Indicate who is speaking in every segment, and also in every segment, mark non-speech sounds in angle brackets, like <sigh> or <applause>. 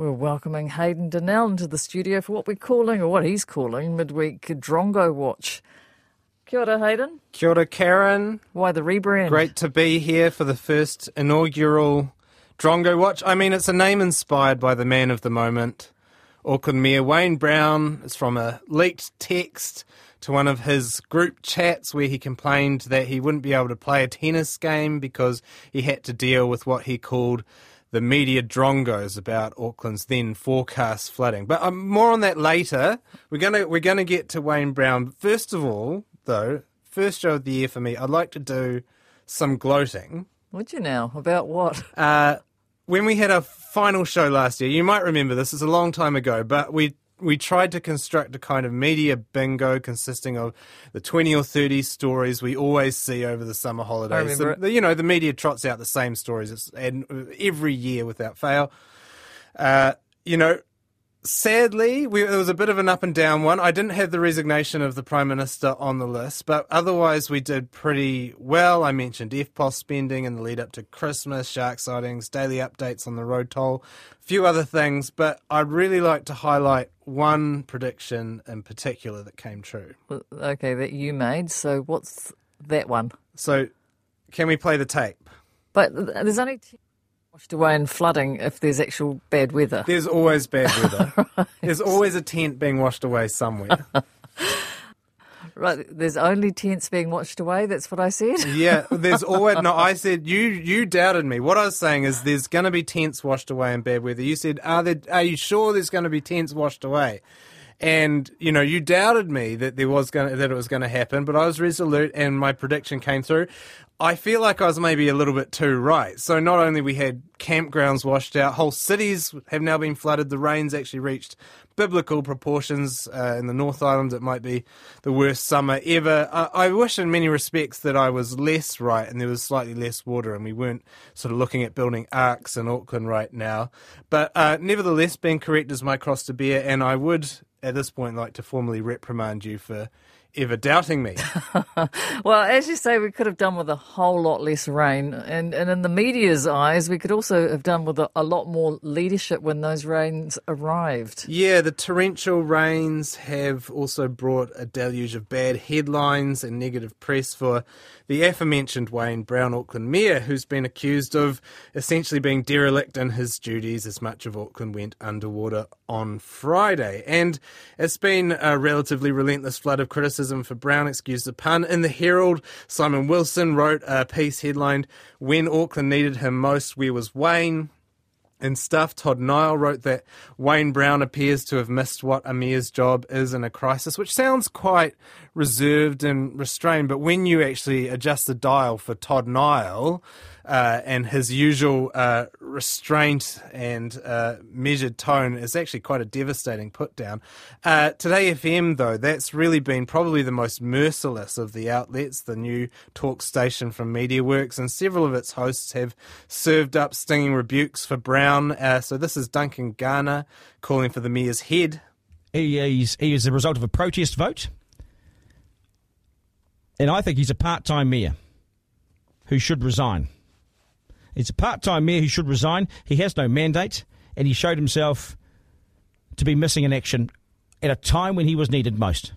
Speaker 1: We're welcoming Hayden Donnell into the studio for what we're calling, or what he's calling, midweek Drongo Watch. Kia ora, Hayden.
Speaker 2: Kia ora, Karyn.
Speaker 1: Why the rebrand?
Speaker 2: Great to be here for the first inaugural Drongo Watch. I mean, it's a name inspired by the man of the moment, Auckland Mayor Wayne Brown. It's from a leaked text to one of his group chats where he complained that he wouldn't be able to play a tennis game because he had to deal with what he called the media drongos about Auckland's then forecast flooding. But um, more on that later. We're gonna we're gonna get to Wayne Brown. First of all, though, first show of the year for me, I'd like to do some gloating.
Speaker 1: Would you now? About what?
Speaker 2: Uh, when we had our final show last year, you might remember this is a long time ago, but we we tried to construct a kind of media bingo consisting of the 20 or 30 stories we always see over the summer holidays.
Speaker 1: The,
Speaker 2: the, you know, the media trots out the same stories and every year without fail. Uh, you know, sadly, we, there was a bit of an up and down one. I didn't have the resignation of the Prime Minister on the list, but otherwise we did pretty well. I mentioned EFTPOS spending in the lead up to Christmas, shark sightings, daily updates on the road toll, a few other things, but I'd really like to highlight one prediction in particular that came true.
Speaker 1: Okay, that you made. So what's that one?
Speaker 2: So can we play the tape?
Speaker 1: But there's only... T- washed away in flooding if there's actual bad weather.
Speaker 2: There's always bad <laughs> weather. right. There's always a tent being washed away somewhere. <laughs>
Speaker 1: right, there's only tents being washed away. That's what I said.
Speaker 2: yeah, there's <laughs> always no. I said you you doubted me. What I was saying is there's going to be tents washed away in bad weather. You said, are there? Are you sure there's going to be tents washed away? And you know, you doubted me that there was going that it was going to happen, but I was resolute, and my prediction came through. I feel like I was maybe a little bit too right. So not only we had campgrounds washed out, whole cities have now been flooded. The rains actually reached biblical proportions uh, in the North Island. It might be the worst summer ever. I wish, in many respects, that I was less right and there was slightly less water, and we weren't sort of looking at building arks in Auckland right now. But uh, nevertheless, being correct is my cross to bear, and I would at this point like to formally reprimand you for ever doubting me. <laughs>
Speaker 1: well, as you say, we could have done with a whole lot less rain. And, and in the media's eyes, we could also have done with a, a, lot more leadership when those rains arrived.
Speaker 2: Yeah, the torrential rains have also brought a deluge of bad headlines and negative press for the aforementioned Wayne Brown, Auckland Mayor, who's been accused of essentially being derelict in his duties as much of Auckland went underwater on Friday. And it's been a relatively relentless flood of criticism for Brown, excuse the pun. In the Herald, Simon Wilson wrote a piece headlined, When Auckland Needed Him Most, Where Was Wayne? And Stuff. Todd Niall wrote that Wayne Brown appears to have missed what a mayor's job is in a crisis, which sounds quite reserved and restrained. But when you actually adjust the dial for Todd Niall, uh, and his usual uh, restraint and uh, measured tone is actually quite a devastating put down. Uh, Today FM, though, that's really been probably the most merciless of the outlets, the new talk station from MediaWorks, and several of its hosts have served up stinging rebukes for Brown. Uh, so this is Duncan Garner calling for the mayor's head.
Speaker 3: He, he's, he is the result of a protest vote. And I think he's a part time mayor who should resign. He's a part time mayor who should resign. He has no mandate, and he showed himself to be missing in action at a time when he was needed most.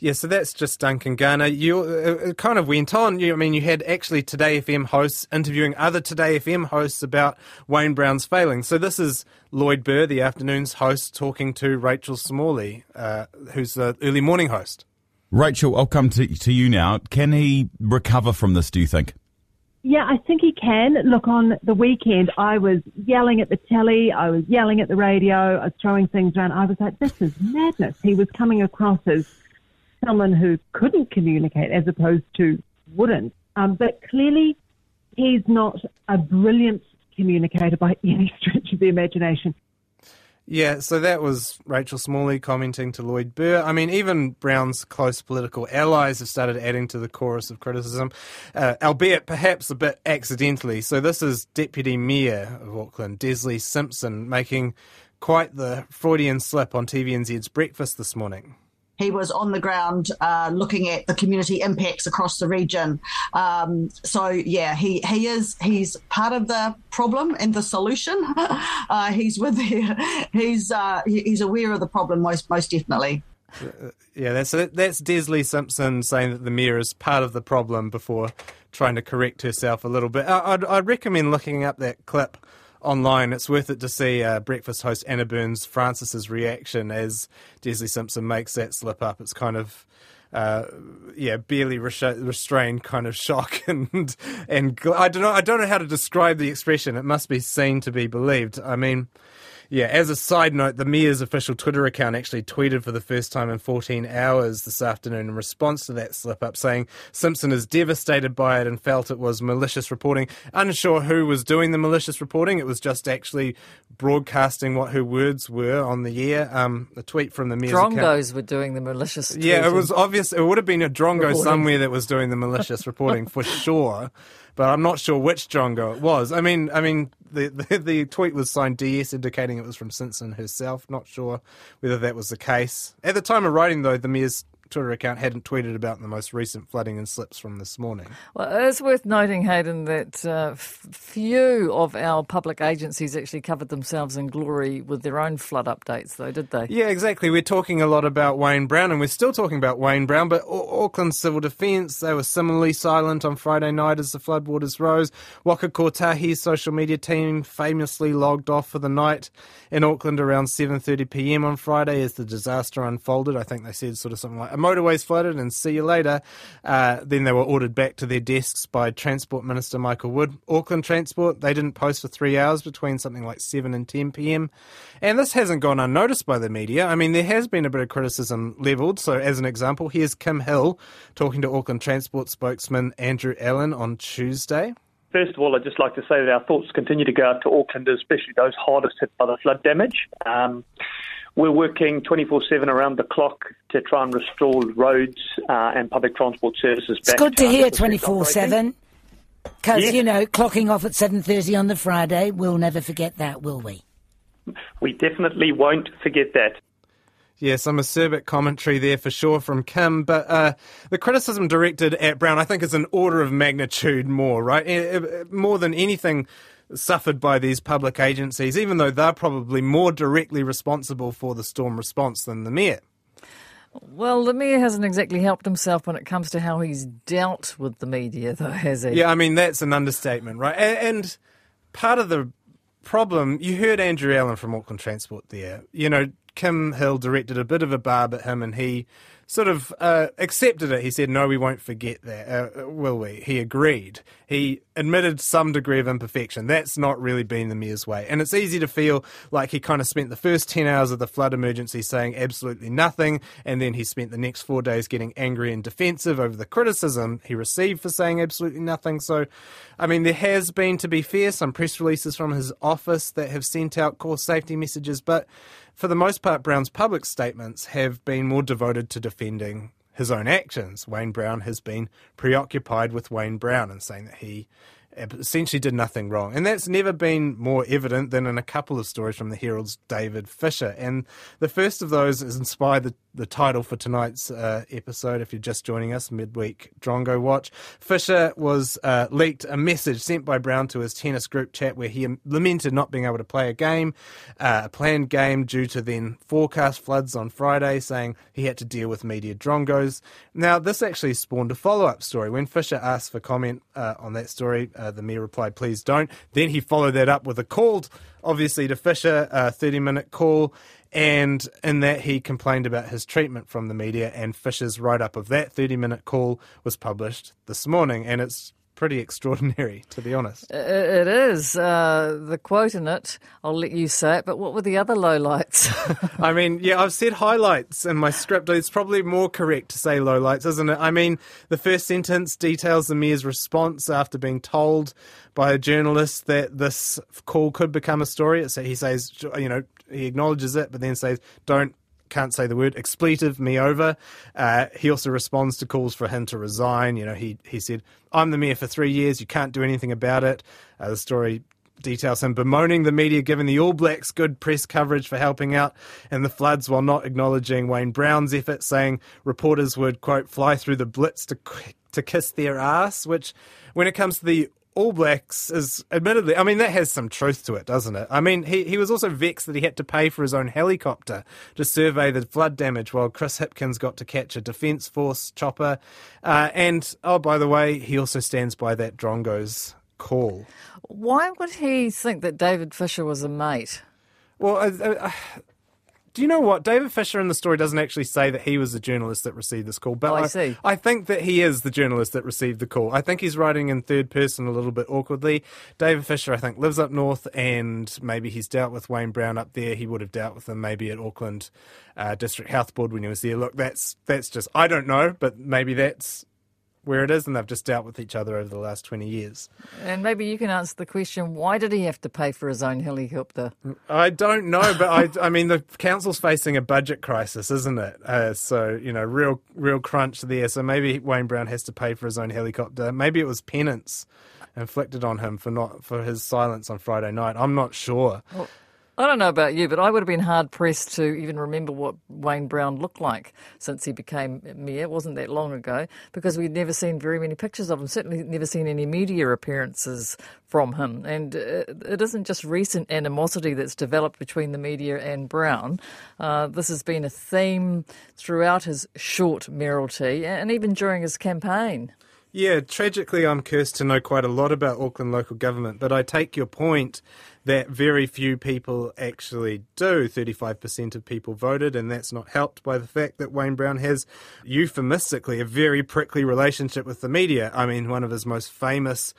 Speaker 2: Yeah, so that's just Duncan Garner. You uh, kind of went on. You, I mean, you had actually Today FM hosts interviewing other Today FM hosts about Wayne Brown's failings. So this is Lloyd Burr, the afternoon's host, talking to Rachel Smalley, uh, who's the early morning host.
Speaker 4: Rachel, I'll come to, to you now. Can he recover from this, do you think?
Speaker 5: Yeah, I think he can. Look, on the weekend, I was yelling at the telly, I was yelling at the radio, I was throwing things around. I was like, this is madness. He was coming across as someone who couldn't communicate as opposed to wouldn't. Um, but clearly, he's not a brilliant communicator by <laughs> any stretch of the imagination.
Speaker 2: Yeah, so that was Rachel Smalley commenting to Lloyd Burr. I mean, even Brown's close political allies have started adding to the chorus of criticism, uh, albeit perhaps a bit accidentally. So this is Deputy Mayor of Auckland, Desley Simpson, making quite the Freudian slip on TVNZ's breakfast this morning.
Speaker 6: He was on the ground uh, looking at the community impacts across the region. Um, so yeah, he, he is he's part of the problem and the solution. <laughs> uh, he's with the, <laughs> he's uh, he's aware of the problem most most definitely.
Speaker 2: Yeah, that's that's Desley Simpson saying that the mayor is part of the problem before trying to correct herself a little bit. I'd, I'd recommend looking up that clip online. It's worth it to see uh, breakfast host Anna Burns Francis's reaction as Desley Simpson makes that slip up. It's kind of uh, yeah, barely restrained kind of shock <laughs> and and I don't know I don't know how to describe the expression. It must be seen to be believed. I mean, yeah, as a side note, the Mayor's official Twitter account actually tweeted for the first time in 14 hours this afternoon in response to that slip up, saying Simpson is devastated by it and felt it was malicious reporting. Unsure who was doing the malicious reporting, it was just actually broadcasting what her words were on the air. Um, a tweet from the Mayor's
Speaker 1: Drongos
Speaker 2: account.
Speaker 1: were doing the malicious
Speaker 2: Yeah, it was obvious. It would have been a Drongo reporting. somewhere that was doing the malicious reporting for <laughs> sure but I'm not sure which Drongo it was. I mean, I mean, the, the, <laughs> the tweet was signed DS, indicating it was from Simpson herself. Not sure whether that was the case at the time of writing, though. The mayor's Twitter account hadn't tweeted about the most recent flooding and slips from this morning.
Speaker 1: Well, it's worth noting, Hayden, that uh, few of our public agencies actually covered themselves in glory with their own flood updates, though, did they?
Speaker 2: Yeah, exactly. We're talking a lot about Wayne Brown, and we're still talking about Wayne Brown, but Auckland Civil Defence, they were similarly silent on Friday night as the floodwaters rose. Waka Kotahi's social media team famously logged off for the night in Auckland around 7.30pm on Friday as the disaster unfolded. I think they said sort of something like, motorways flooded and see you later. Uh, then they were ordered back to their desks by Transport Minister Michael Wood. Auckland Transport, they didn't post for three hours between something like 7 and 10 pm. And this hasn't gone unnoticed by the media. I mean, there has been a bit of criticism levelled. So, as an example, here's Kim Hill talking to Auckland Transport spokesman Andrew Allen on Tuesday.
Speaker 7: First of all, I'd just like to say that our thoughts continue to go out to Auckland, especially those hardest hit by the flood damage. Um, we're working 24 7 around the clock to try and restore roads uh, and public transport services
Speaker 8: back. It's good to, to hear 24 7. Because, yes. you know, clocking off at 7.30 on the Friday, we'll never forget that, will we?
Speaker 7: We definitely won't forget that.
Speaker 2: Yeah, some acerbic commentary there for sure from Kim, but uh, the criticism directed at Brown, I think, is an order of magnitude more, right? Eh, eh, more than anything suffered by these public agencies, even though they're probably more directly responsible for the storm response than the mayor.
Speaker 1: Well, the mayor hasn't exactly helped himself when it comes to how he's dealt with the media, though, has he?
Speaker 2: Yeah, I mean, that's an understatement, right? And part of the problem, you heard Andrew Allen from Auckland Transport there. You know, Kim Hill directed a bit of a barb at him and he sort of uh, accepted it. He said, "No, we won't forget that, uh, uh, will we?" He agreed. He admitted some degree of imperfection. That's not really been the mayor's way, and it's easy to feel like he kind of spent the first ten hours of the flood emergency saying absolutely nothing, and then he spent the next four days getting angry and defensive over the criticism he received for saying absolutely nothing. So, I mean, there has been, to be fair, some press releases from his office that have sent out core safety messages, but for the most part, Brown's public statements have been more devoted to defending his own actions. Wayne Brown has been preoccupied with Wayne Brown and saying that he essentially did nothing wrong. And that's never been more evident than in a couple of stories from the Herald's David Fisher. And the first of those has inspired the, the title for tonight's uh, episode. If you're just joining us, midweek Drongo Watch. Fisher was uh, leaked a message sent by Brown to his tennis group chat where he lamented not being able to play a game, uh, a planned game due to then forecast floods on Friday, saying he had to deal with media drongos. Now, this actually spawned a follow up story. When Fisher asked for comment uh, on that story, uh, the mayor replied, please don't. Then he followed that up with a call, obviously, to Fisher, a 30 minute call. And in that, he complained about his treatment from the media. And Fisher's write up of that 30 minute call was published this morning. And it's pretty extraordinary, to be honest.
Speaker 1: It is. Uh, the quote in it, I'll let you say it, but what were the other lowlights? <laughs>
Speaker 2: I mean, yeah, I've said highlights in my script. It's probably more correct to say lowlights, isn't it? I mean, the first sentence details the mayor's response after being told by a journalist that this call could become a story. So he says, you know, he acknowledges it, but then says, don't can't say the word expletive me over. Uh, he also responds to calls for him to resign. You know, he he said, "I'm the mayor for three years. You can't do anything about it." Uh, the story details him bemoaning the media giving the All Blacks good press coverage for helping out in the floods while not acknowledging Wayne Brown's effort, saying reporters would, quote, fly through the blitz to, to kiss their ass, which, when it comes to the all Blacks is admittedly, I mean, that has some truth to it, doesn't it? I mean, he, he was also vexed that he had to pay for his own helicopter to survey the flood damage while Chris Hipkins got to catch a Defence Force chopper. Uh, and, oh, by the way, he also stands by that Drongo's call.
Speaker 1: Why would he think that David Fisher was a mate?
Speaker 2: Well, uh, uh, do you know what? David Fisher in the story doesn't actually say that he was the journalist that received this call, but
Speaker 1: Oh, I
Speaker 2: I,
Speaker 1: see.
Speaker 2: I think that he is the journalist that received the call. I think he's writing in third person a little bit awkwardly. David Fisher, I think, lives up north, and maybe he's dealt with Wayne Brown up there. He would have dealt with him maybe at Auckland uh, District Health Board when he was there. Look, that's that's just I don't know, but maybe that's where it is, and they've just dealt with each other over the last twenty years.
Speaker 1: And maybe you can answer the question why did he have to pay for his own helicopter?
Speaker 2: I don't know, but I, I mean, the council's facing a budget crisis, isn't it? Uh, so you know, real, real crunch there. So maybe Wayne Brown has to pay for his own helicopter. Maybe it was penance inflicted on him for not for his silence on Friday night. I'm not sure.
Speaker 1: I don't know about you, but I would have been hard pressed to even remember what Wayne Brown looked like since he became mayor. It wasn't that long ago because we'd never seen very many pictures of him, certainly never seen any media appearances from him. And uh, it isn't just recent animosity that's developed between the media and Brown. Uh, this has been a theme throughout his short mayoralty and even during his campaign.
Speaker 2: Yeah, tragically, I'm cursed to know quite a lot about Auckland local government, but I take your point that very few people actually do. 35% of people voted, and that's not helped by the fact that Wayne Brown has euphemistically a very prickly relationship with the media. I mean, one of his most famous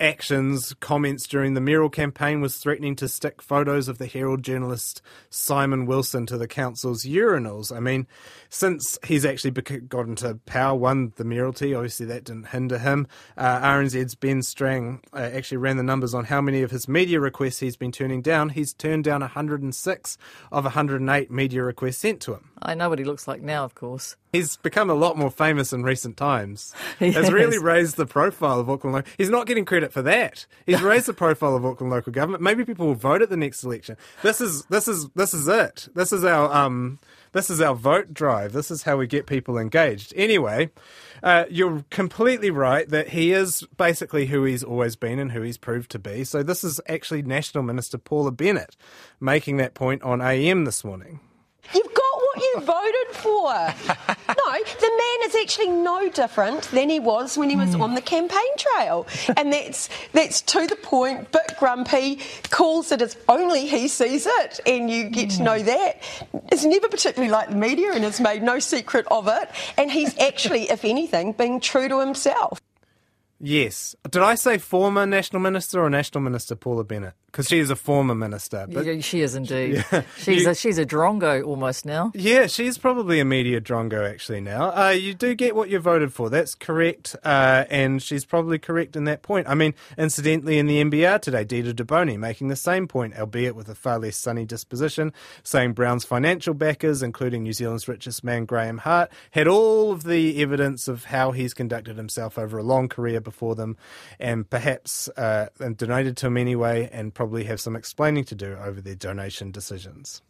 Speaker 2: actions, comments during the mayoral campaign was threatening to stick photos of the Herald journalist Simon Wilson to the council's urinals. I mean, since he's actually got into power, won the mayoralty, obviously that didn't hinder him. Uh, RNZ's Ben Strang uh, actually ran the numbers on how many of his media requests he's been turning down. He's turned down 106 of 108 media requests sent to him.
Speaker 1: I know what he looks like now, of course.
Speaker 2: He's become a lot more famous in recent times. <laughs>
Speaker 1: He
Speaker 2: has really raised the profile of Auckland. Lo- He's not getting credit for that. He's raised the profile of Auckland local government. Maybe people will vote at the next election. This is this is this is it. This is our um this is our vote drive. This is how we get people engaged. Anyway, uh, you're completely right that he is basically who he's always been and who he's proved to be. So this is actually National Minister Paula Bennett making that point on AM this morning.
Speaker 9: You've got what you voted for. <laughs> no, the man is actually no different than he was when he was hmm. on the campaign trail. And that's that's to the point, bit grumpy, calls it as only he sees it, and you get to know hmm. that. It's never particularly like the media and has made no secret of it. And he's actually, if anything, being true to himself.
Speaker 2: Yes. Did I say former National Minister or National Minister Paula Bennett? Because she is a former minister.
Speaker 1: Yeah, she is indeed. <laughs> She's
Speaker 2: You-
Speaker 1: a she's a drongo almost now.
Speaker 2: Yeah, she's probably a media drongo actually now. Uh, you do get what you voted for. That's correct. Uh, and she's probably correct in that point. I mean, incidentally, in the NBR today, Dita DeBoni making the same point, albeit with a far less sunny disposition, saying Brown's financial backers, including New Zealand's richest man, Graeme Hart, had all of the evidence of how he's conducted himself over a long career before them and perhaps uh, and donated to them anyway and probably have some explaining to do over their donation decisions.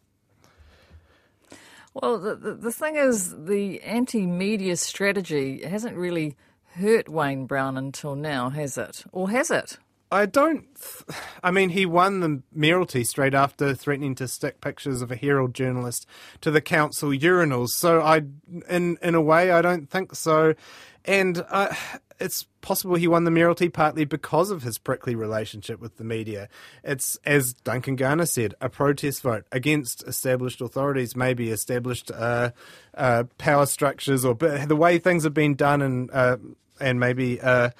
Speaker 1: Well, the, the, the thing is, the anti media strategy hasn't really hurt Wayne Brown until now, has it? Or has it?
Speaker 2: I don't. Th- I mean, he won the mayoralty straight after threatening to stick pictures of a Herald journalist to the council urinals. So I, in in a way, I don't think so. And uh, it's possible he won the mayoralty partly because of his prickly relationship with the media. It's as Duncan Garner said, a protest vote against established authorities, maybe established uh, uh, power structures or the way things have been done, and uh, and maybe. Uh,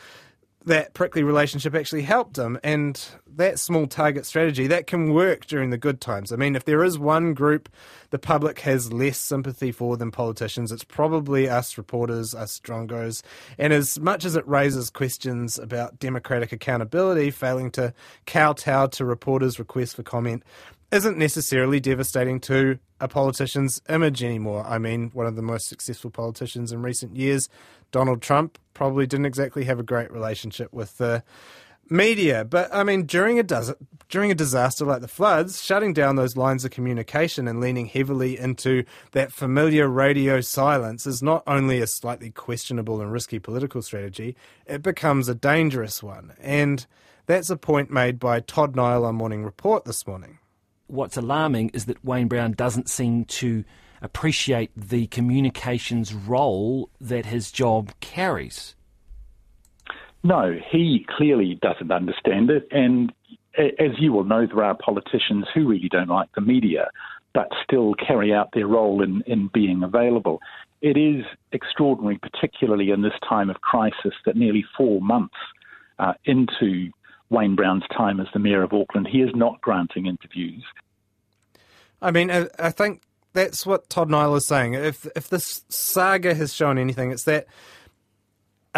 Speaker 2: that prickly relationship actually helped him and that small target strategy that can work during the good times i mean if there is one group the public has less sympathy for than politicians it's probably us reporters us drongos and as much as it raises questions about democratic accountability failing to kowtow to reporters requests for comment isn't necessarily devastating to a politician's image anymore. I mean, one of the most successful politicians in recent years, Donald Trump, probably didn't exactly have a great relationship with the media. But I mean, during a during a disaster like the floods, shutting down those lines of communication and leaning heavily into that familiar radio silence is not only a slightly questionable and risky political strategy, it becomes a dangerous one. And that's a point made by Todd Niall on Morning Report this morning.
Speaker 10: What's alarming is that Wayne Brown doesn't seem to appreciate the communications role that his job carries.
Speaker 11: No, he clearly doesn't understand it. And as you will know, there are politicians who really don't like the media, but still carry out their role in, in being available. It is extraordinary, particularly in this time of crisis, that nearly four months uh, into Wayne Brown's time as the Mayor of Auckland, he is not granting interviews.
Speaker 2: I mean, I think that's what Todd Niall is saying. If if this saga has shown anything, it's that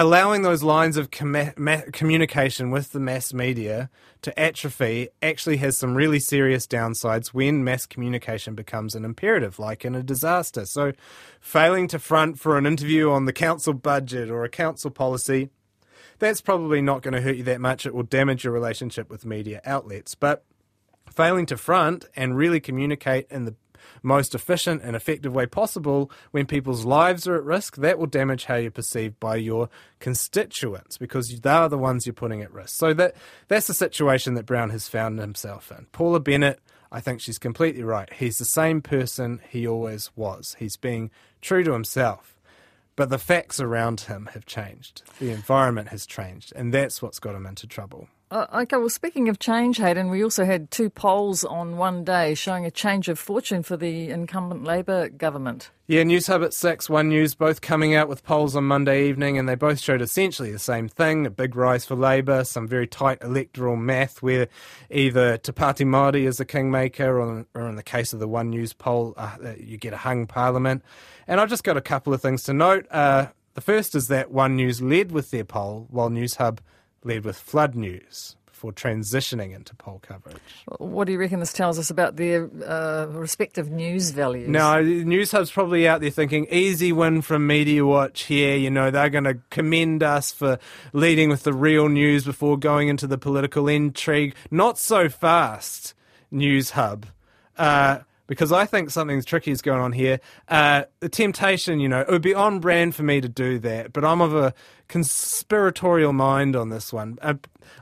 Speaker 2: allowing those lines of com- ma- communication with the mass media to atrophy actually has some really serious downsides when mass communication becomes an imperative, like in a disaster. So, failing to front for an interview on the council budget or a council policy, that's probably not going to hurt you that much. It will damage your relationship with media outlets. But failing to front and really communicate in the most efficient and effective way possible when people's lives are at risk, that will damage how you're perceived by your constituents because they are the ones you're putting at risk. So that that's the situation that Brown has found himself in. Paula Bennett, I think she's completely right. He's the same person he always was. He's being true to himself. But the facts around him have changed. The environment has changed, and that's what's got him into trouble.
Speaker 1: Uh, okay, well, speaking of change, Hayden, we also had two polls on one day showing a change of fortune for the incumbent Labour government.
Speaker 2: Yeah, Newshub at 6, One News, both coming out with polls on Monday evening, and they both showed essentially the same thing a big rise for Labour, some very tight electoral math where either Te Pāti Māori is the kingmaker, or, or in the case of the One News poll, uh, you get a hung parliament. And I've just got a couple of things to note. Uh, the first is that One News led with their poll, while Newshub led with flood news before transitioning into poll coverage.
Speaker 1: What do you reckon this tells us about their uh, respective news values?
Speaker 2: No, Newshub's probably out there thinking, easy win from Media Watch here. You know, they're going to commend us for leading with the real news before going into the political intrigue. Not so fast, Newshub. Uh, because I think something tricky is going on here. Uh, the temptation, you know, it would be on brand for me to do that, but I'm of a conspiratorial mind on this one. Uh,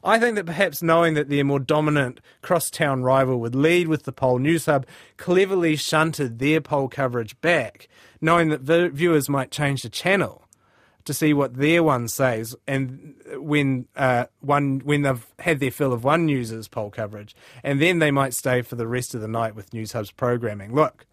Speaker 2: I think that perhaps knowing that their more dominant crosstown rival would lead with the poll, News Newshub cleverly shunted their poll coverage back, knowing that viewers might change the channel to see what their one says, and when uh, one when they've had their fill of one news's poll coverage, and then they might stay for the rest of the night with Newshub's programming. Look,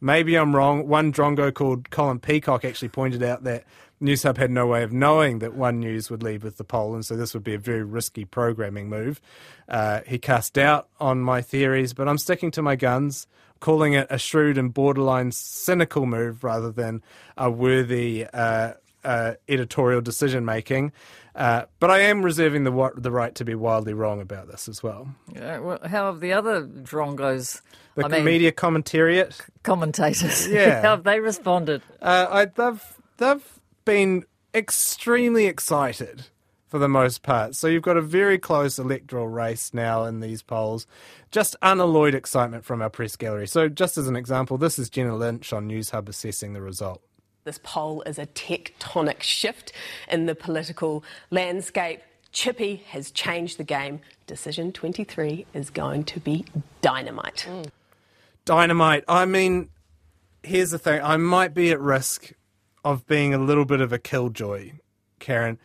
Speaker 2: maybe I'm wrong. One drongo called Colin Peacock actually pointed out that Newshub had no way of knowing that One News would lead with the poll, and so this would be a very risky programming move. Uh, he cast doubt on my theories, but I'm sticking to my guns, calling it a shrewd and borderline cynical move rather than a worthy uh, uh, editorial decision making. Uh, but I am reserving the the right to be wildly wrong about this as well.
Speaker 1: Yeah, well how have the other drongos,
Speaker 2: the
Speaker 1: I mean,
Speaker 2: media commentariat,
Speaker 1: commentators, <laughs>
Speaker 2: yeah,
Speaker 1: how have they responded?
Speaker 2: Uh, I, they've they've been extremely excited for the most part. So you've got a very close electoral race now in these polls. Just unalloyed excitement from our press gallery. So just as an example, this is Jenna Lynch on Newshub assessing the result.
Speaker 12: This poll is a tectonic shift in the political landscape. Chippy has changed the game. Decision 23 is going to be dynamite. Mm.
Speaker 2: Dynamite. I mean, here's the thing I might be at risk of being a little bit of a killjoy, Karyn.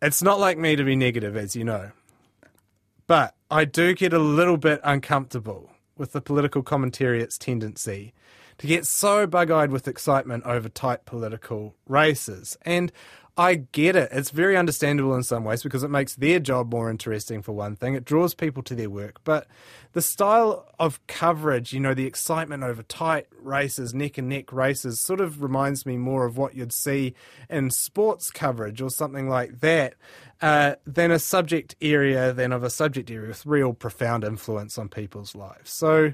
Speaker 2: It's not like me to be negative, as you know. But I do get a little bit uncomfortable with the political commentariat's tendency to get so bug eyed with excitement over tight political races. And I get it. It's very understandable in some ways because it makes their job more interesting, for one thing. It draws people to their work. But the style of coverage, you know, the excitement over tight races, neck and neck races, sort of reminds me more of what you'd see in sports coverage or something like that. Uh, than a subject area, than of a subject area with real profound influence on people's lives. So,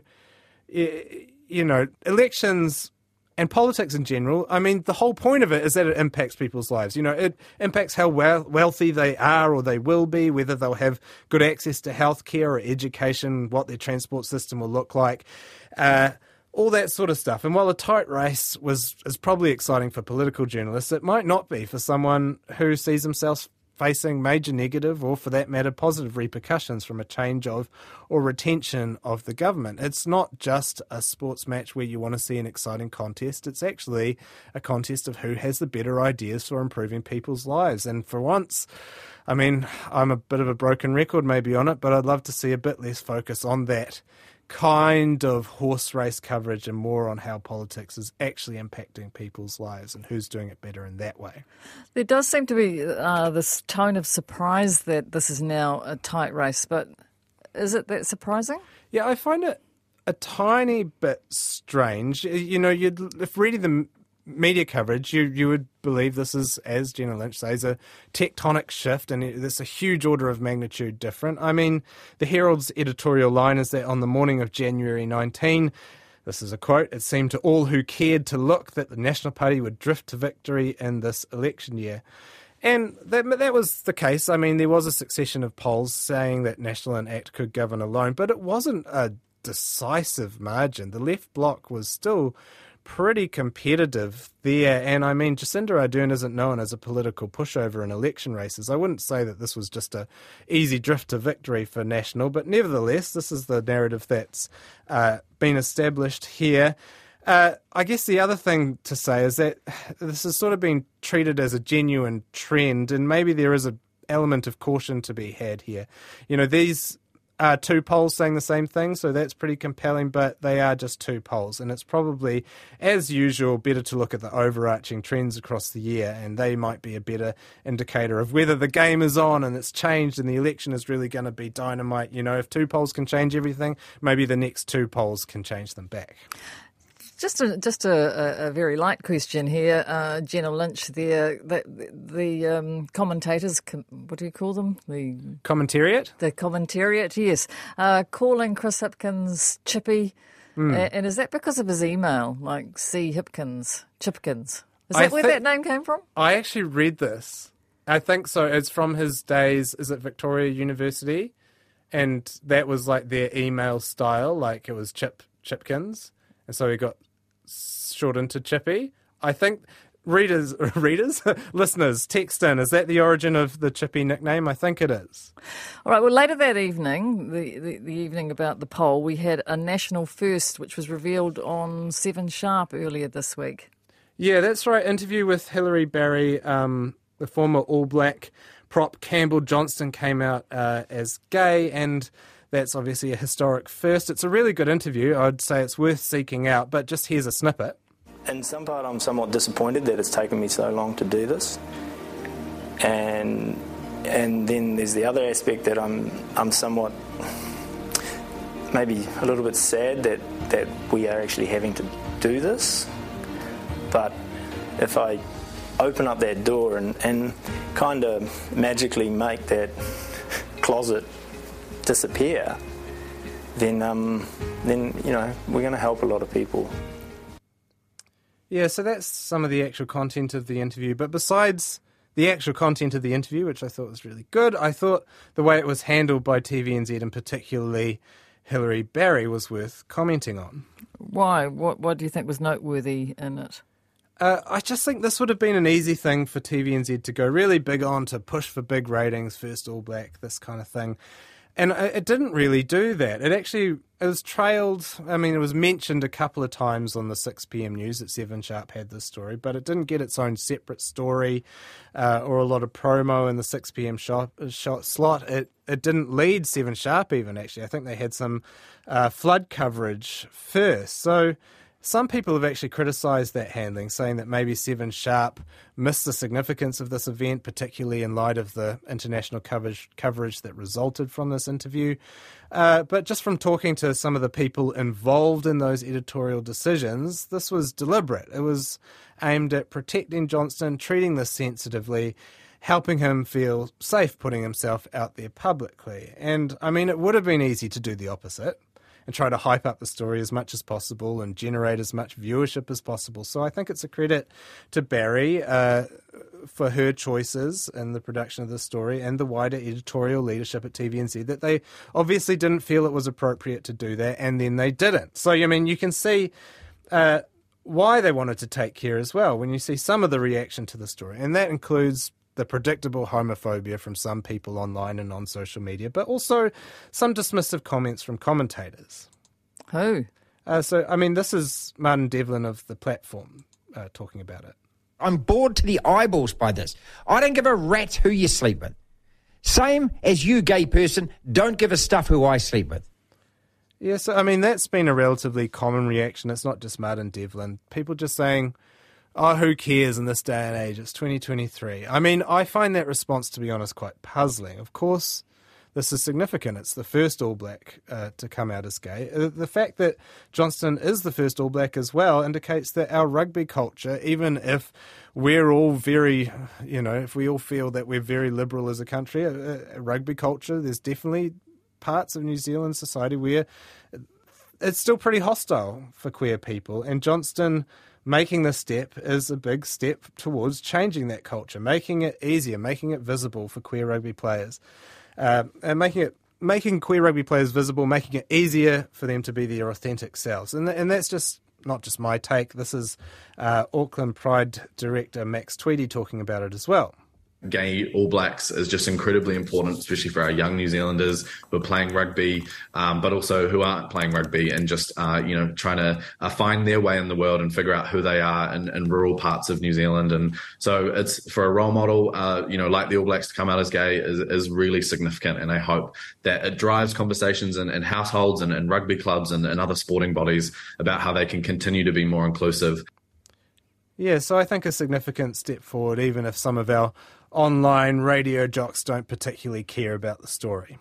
Speaker 2: you know, elections and politics in general. I mean, the whole point of it is that it impacts people's lives. You know, it impacts how wealthy they are or they will be, whether they'll have good access to healthcare or education, what their transport system will look like. Uh, all that sort of stuff. And while a tight race was is probably exciting for political journalists, it might not be for someone who sees themselves facing major negative or for that matter positive repercussions from a change of or retention of the government. It's not just a sports match where you want to see an exciting contest. It's actually a contest of who has the better ideas for improving people's lives. And for once, I mean, I'm a bit of a broken record maybe on it, but I'd love to see a bit less focus on that kind of horse race coverage and more on how politics is actually impacting people's lives and who's doing it better in that way.
Speaker 1: There does seem to be uh, this tone of surprise that this is now a tight race, but is it that surprising?
Speaker 2: Yeah, I find it a tiny bit strange. You know, you'd, if reading the media coverage, you, you would believe this is, as Jenna Lynch says, a tectonic shift and it's a huge order of magnitude different. I mean, the Herald's editorial line is that on the morning of January 19, this is a quote, it seemed to all who cared to look that the National Party would drift to victory in this election year. And that, that was the case. I mean, there was a succession of polls saying that National and ACT could govern alone, but it wasn't a decisive margin. The left bloc was still pretty competitive there. And I mean, Jacinda Ardern isn't known as a political pushover in election races. I wouldn't say that this was just a easy drift to victory for National, but nevertheless, this is the narrative that's uh, been established here. Uh, I guess the other thing to say is that <sighs> this has sort of been treated as a genuine trend, and maybe there is an element of caution to be had here. You know, these uh, two polls saying the same thing, so that's pretty compelling, but they are just two polls. And it's probably, as usual, better to look at the overarching trends across the year, and they might be a better indicator of whether the game is on and it's changed and the election is really going to be dynamite. You know, if two polls can change everything, maybe the next two polls can change them back.
Speaker 1: Just a just a, a, very light question here, uh, Jenna Lynch. There, the, the um, commentators, what do you call them? The
Speaker 2: commentariat.
Speaker 1: The commentariat, yes, uh, calling Chris Hipkins Chippy, mm. and is that because of his email, like C Hipkins, Chipkins? Is that I where that name came from?
Speaker 2: I actually read this. I think so. It's from his days. Is it Victoria University? And that was like their email style, like it was Chip Chipkins and so he got shortened to Chippy. I think readers, <laughs> readers, <laughs> listeners, text in. Is that the origin of the Chippy nickname? I think it is.
Speaker 1: All right. Well, later that evening, the, the, the, evening about the poll, we had a national first, which was revealed on Seven Sharp earlier this week.
Speaker 2: Yeah, that's right. Interview with Hilary Barry, um, the former All Black prop Campbell Johnstone came out uh, as gay and that's obviously a historic first. It's a really good interview. I'd say it's worth seeking out, but just here's a snippet.
Speaker 13: In some part, I'm somewhat disappointed that it's taken me so long to do this. And and then there's the other aspect that I'm I'm somewhat maybe a little bit sad that that we are actually having to do this. But if I open up that door and, and kind of magically make that <laughs> closet disappear, then um, then you know we're going to help a lot of people.
Speaker 2: Yeah, so that's some of the actual content of the interview. But besides the actual content of the interview, which I thought was really good, I thought the way it was handled by TVNZ and particularly Hilary Barry was worth commenting on.
Speaker 1: Why? What What do you think was noteworthy in it?
Speaker 2: Uh, I just think this would have been an easy thing for TVNZ to go really big on to push for big ratings, first All Black, this kind of thing. And it didn't really do that. It actually it was trailed. I mean, it was mentioned a couple of times on the 6 p.m. news that Seven Sharp had this story, but it didn't get its own separate story uh, or a lot of promo in the 6 p.m. Shot slot. It it didn't lead Seven Sharp even actually. I think they had some uh, flood coverage first. So some people have actually criticised that handling, saying that maybe Seven Sharp missed the significance of this event, particularly in light of the international coverage, coverage that resulted from this interview. Uh, but just from talking to some of the people involved in those editorial decisions, this was deliberate. It was aimed at protecting Johnstone, treating this sensitively, helping him feel safe putting himself out there publicly. And I mean, it would have been easy to do the opposite and try to hype up the story as much as possible and generate as much viewership as possible. So I think it's a credit to Barry uh, for her choices in the production of the story and the wider editorial leadership at TVNZ that they obviously didn't feel it was appropriate to do that, and then they didn't. So I mean, you can see. Uh, why they wanted to take care as well when you see some of the reaction to the story. And that includes the predictable homophobia from some people online and on social media, but also some dismissive comments from commentators.
Speaker 1: Who?
Speaker 2: Uh, so, I mean, this is Martin Devlin of the platform uh, talking about it.
Speaker 14: I'm bored to the eyeballs by this. I don't give a rat who you sleep with. Same as you, gay person, don't give a stuff who I sleep with.
Speaker 2: Yes, I mean, that's been a relatively common reaction. It's not just Martin Devlin. People just saying, oh, who cares in this day and age? It's 2023. I mean, I find that response, to be honest, quite puzzling. Of course, this is significant. It's the first All Black uh, to come out as gay. Uh, the fact that Johnstone is the first All Black as well indicates that our rugby culture, even if we're all very, you know, if we all feel that we're very liberal as a country, uh, rugby culture, there's definitely parts of New Zealand society where it's still pretty hostile for queer people. And Johnstone making this step is a big step towards changing that culture, making it easier, making it visible for queer rugby players, uh, and making it making queer rugby players visible, making it easier for them to be their authentic selves. And th- and that's just not just my take. This is uh, Auckland Pride director Max Tweedie talking about it as well
Speaker 15: gay All Blacks is just incredibly important, especially for our young New Zealanders who are playing rugby, um, but also who aren't playing rugby and just uh, you know trying to uh, find their way in the world and figure out who they are in, in rural parts of New Zealand. And so it's for a role model, uh, you know, like the All Blacks to come out as gay is, is really significant. And I hope that it drives conversations in, in households and rugby clubs and, and other sporting bodies about how they can continue to be more inclusive.
Speaker 2: Yeah, so I think a significant step forward, even if some of our online radio jocks don't particularly care about the story.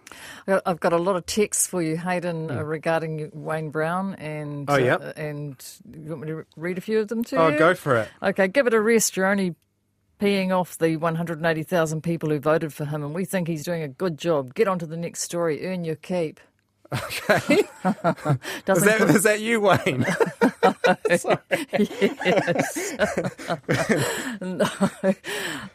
Speaker 1: I've got a lot of texts for you, Hayden, mm. uh, regarding Wayne Brown, and
Speaker 2: oh yeah, uh,
Speaker 1: and you want me to read a few of them to
Speaker 2: oh,
Speaker 1: you?
Speaker 2: Oh, go for it.
Speaker 1: Okay, give it a rest. You're only peeing off the 180,000 people who voted for him, and we think he's doing a good job. Get on to the next story. Earn your keep.
Speaker 2: Okay. <laughs> is, that, is that you, Wayne? <laughs> <laughs>
Speaker 1: yes. <laughs>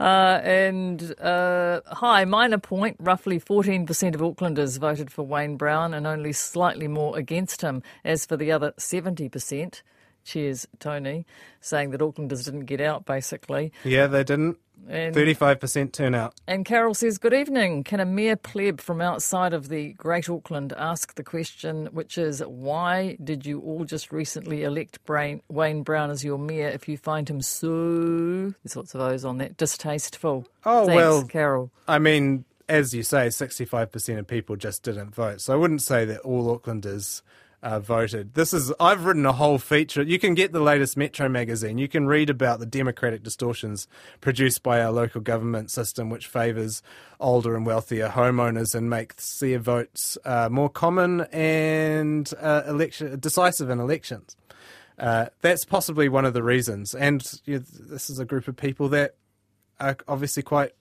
Speaker 1: Uh, and uh, hi, minor point. Roughly 14% of Aucklanders voted for Wayne Brown and only slightly more against him. As for the other 70%, cheers, Tony, saying that Aucklanders didn't get out, basically.
Speaker 2: Yeah, they didn't. And, 35% turnout.
Speaker 1: And Carol says, Good evening. Can a mere pleb from outside of the Great Auckland ask the question, which is, why did you all just recently elect Brain, Wayne Brown as your mayor if you find him so, there's lots of O's on that, distasteful?
Speaker 2: Oh,
Speaker 1: Thanks,
Speaker 2: well,
Speaker 1: Carol.
Speaker 2: I mean, as you say, 65% of people just didn't vote. So I wouldn't say that all Aucklanders uh, voted. This is I've written a whole feature. You can get the latest Metro magazine. You can read about the democratic distortions produced by our local government system, which favours older and wealthier homeowners and makes their votes uh, more common and uh, election decisive in elections. Uh, that's possibly one of the reasons. And you know, this is a group of people that are obviously quite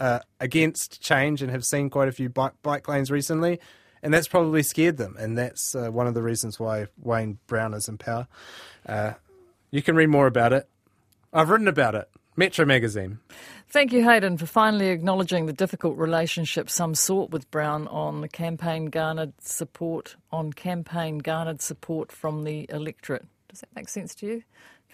Speaker 2: uh, against change and have seen quite a few bike, bike lanes recently and that's probably scared them, and that's uh, one of the reasons why Wayne Brown is in power. Uh, you can read more about it. I've written about it. Metro magazine.
Speaker 1: Thank you, Hayden, for finally acknowledging the difficult relationship some sought with Brown on the campaign garnered support on campaign garnered support from the electorate. Does that make sense to you?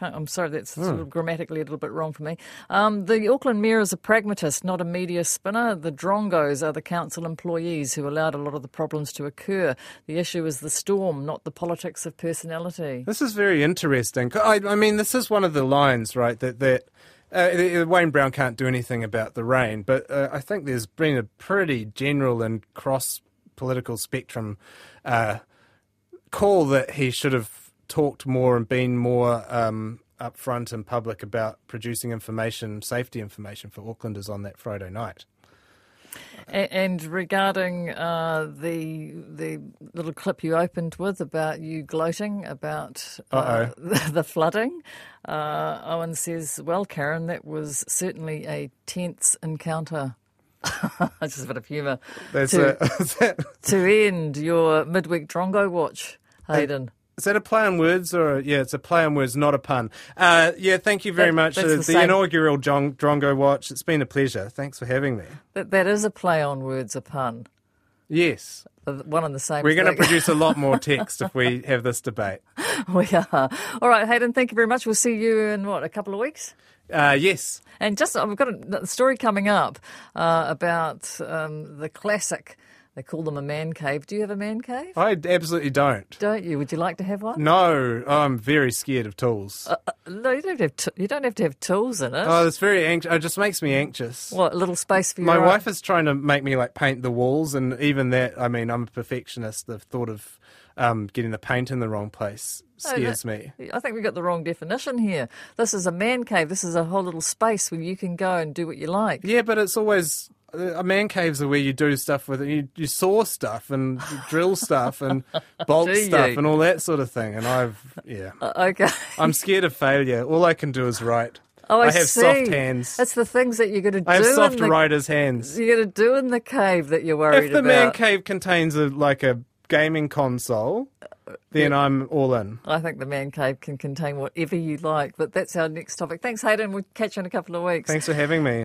Speaker 1: I'm sorry, that's sort of hmm. grammatically a little bit wrong for me. Um, the Auckland Mayor is a pragmatist, not a media spinner. The Drongos are the council employees who allowed a lot of the problems to occur. The issue is the storm, not the politics of personality.
Speaker 2: This is very interesting. I, I mean, this is one of the lines, right, that. that uh, Wayne Brown can't do anything about the rain, but uh, I think there's been a pretty general and cross political spectrum uh, call that he should have talked more and been more um, upfront and public about producing information, safety information for Aucklanders on that Friday night.
Speaker 1: And regarding uh, the the little clip you opened with about you gloating about uh, <laughs> the flooding, uh, Owen says, "Well, Karyn, that was certainly a tense encounter." <laughs> Just a bit of humour.
Speaker 2: That's
Speaker 1: to,
Speaker 2: a, <laughs> that,
Speaker 1: to end your midweek Drongo watch, Hayden.
Speaker 2: Is that a play on words or a, yeah, it's a play on words, not a pun. Uh, yeah, thank you very
Speaker 1: That-
Speaker 2: much. Uh,
Speaker 1: the
Speaker 2: the inaugural John, Drongo watch. It's been a pleasure. Thanks for having me.
Speaker 1: That, that is a play on words, a pun.
Speaker 2: Yes.
Speaker 1: One and the same.
Speaker 2: We're going to <laughs> produce a lot more text if we have this debate. <laughs>
Speaker 1: we are. All right, Hayden, thank you very much. We'll see you in, what, a couple of weeks?
Speaker 2: Uh, yes.
Speaker 1: And just, I've got a, a story coming up uh, about um, the classic. They call them a man cave. Do you have a man cave?
Speaker 2: I absolutely don't.
Speaker 1: Don't you? Would you like to have one?
Speaker 2: No, I'm very scared of tools.
Speaker 1: Uh, uh, no, you don't have. to, you don't have to have tools in it.
Speaker 2: oh, it's very anxious. It just makes me anxious.
Speaker 1: what a little space for your
Speaker 2: My
Speaker 1: own-
Speaker 2: wife is trying to make me like paint the walls, and even that, I mean, I'm a perfectionist. The thought of um, getting the paint in the wrong place
Speaker 1: No,
Speaker 2: scares
Speaker 1: that-
Speaker 2: me.
Speaker 1: I think we've got the wrong definition here. This is a man cave. This is a whole little space where you can go and do what you like.
Speaker 2: Yeah, but it's always uh, man caves are where you do stuff with you, you saw stuff and drill stuff and <laughs> bolt stuff and all that sort of thing. And I've yeah,
Speaker 1: Uh, okay.
Speaker 2: I'm scared of failure. All I can do is write.
Speaker 1: Oh, I,
Speaker 2: have
Speaker 1: see.
Speaker 2: soft hands.
Speaker 1: That's the things that you're going to do.
Speaker 2: I have soft
Speaker 1: the,
Speaker 2: writer's hands.
Speaker 1: You're going to do in the cave that you're worried about.
Speaker 2: If the
Speaker 1: about.
Speaker 2: man cave contains a like a gaming console, uh, then I'm all in.
Speaker 1: I think the man cave can contain whatever you like. But that's our next topic. Thanks, Hayden. We'll catch you in a couple of weeks.
Speaker 2: Thanks for having me.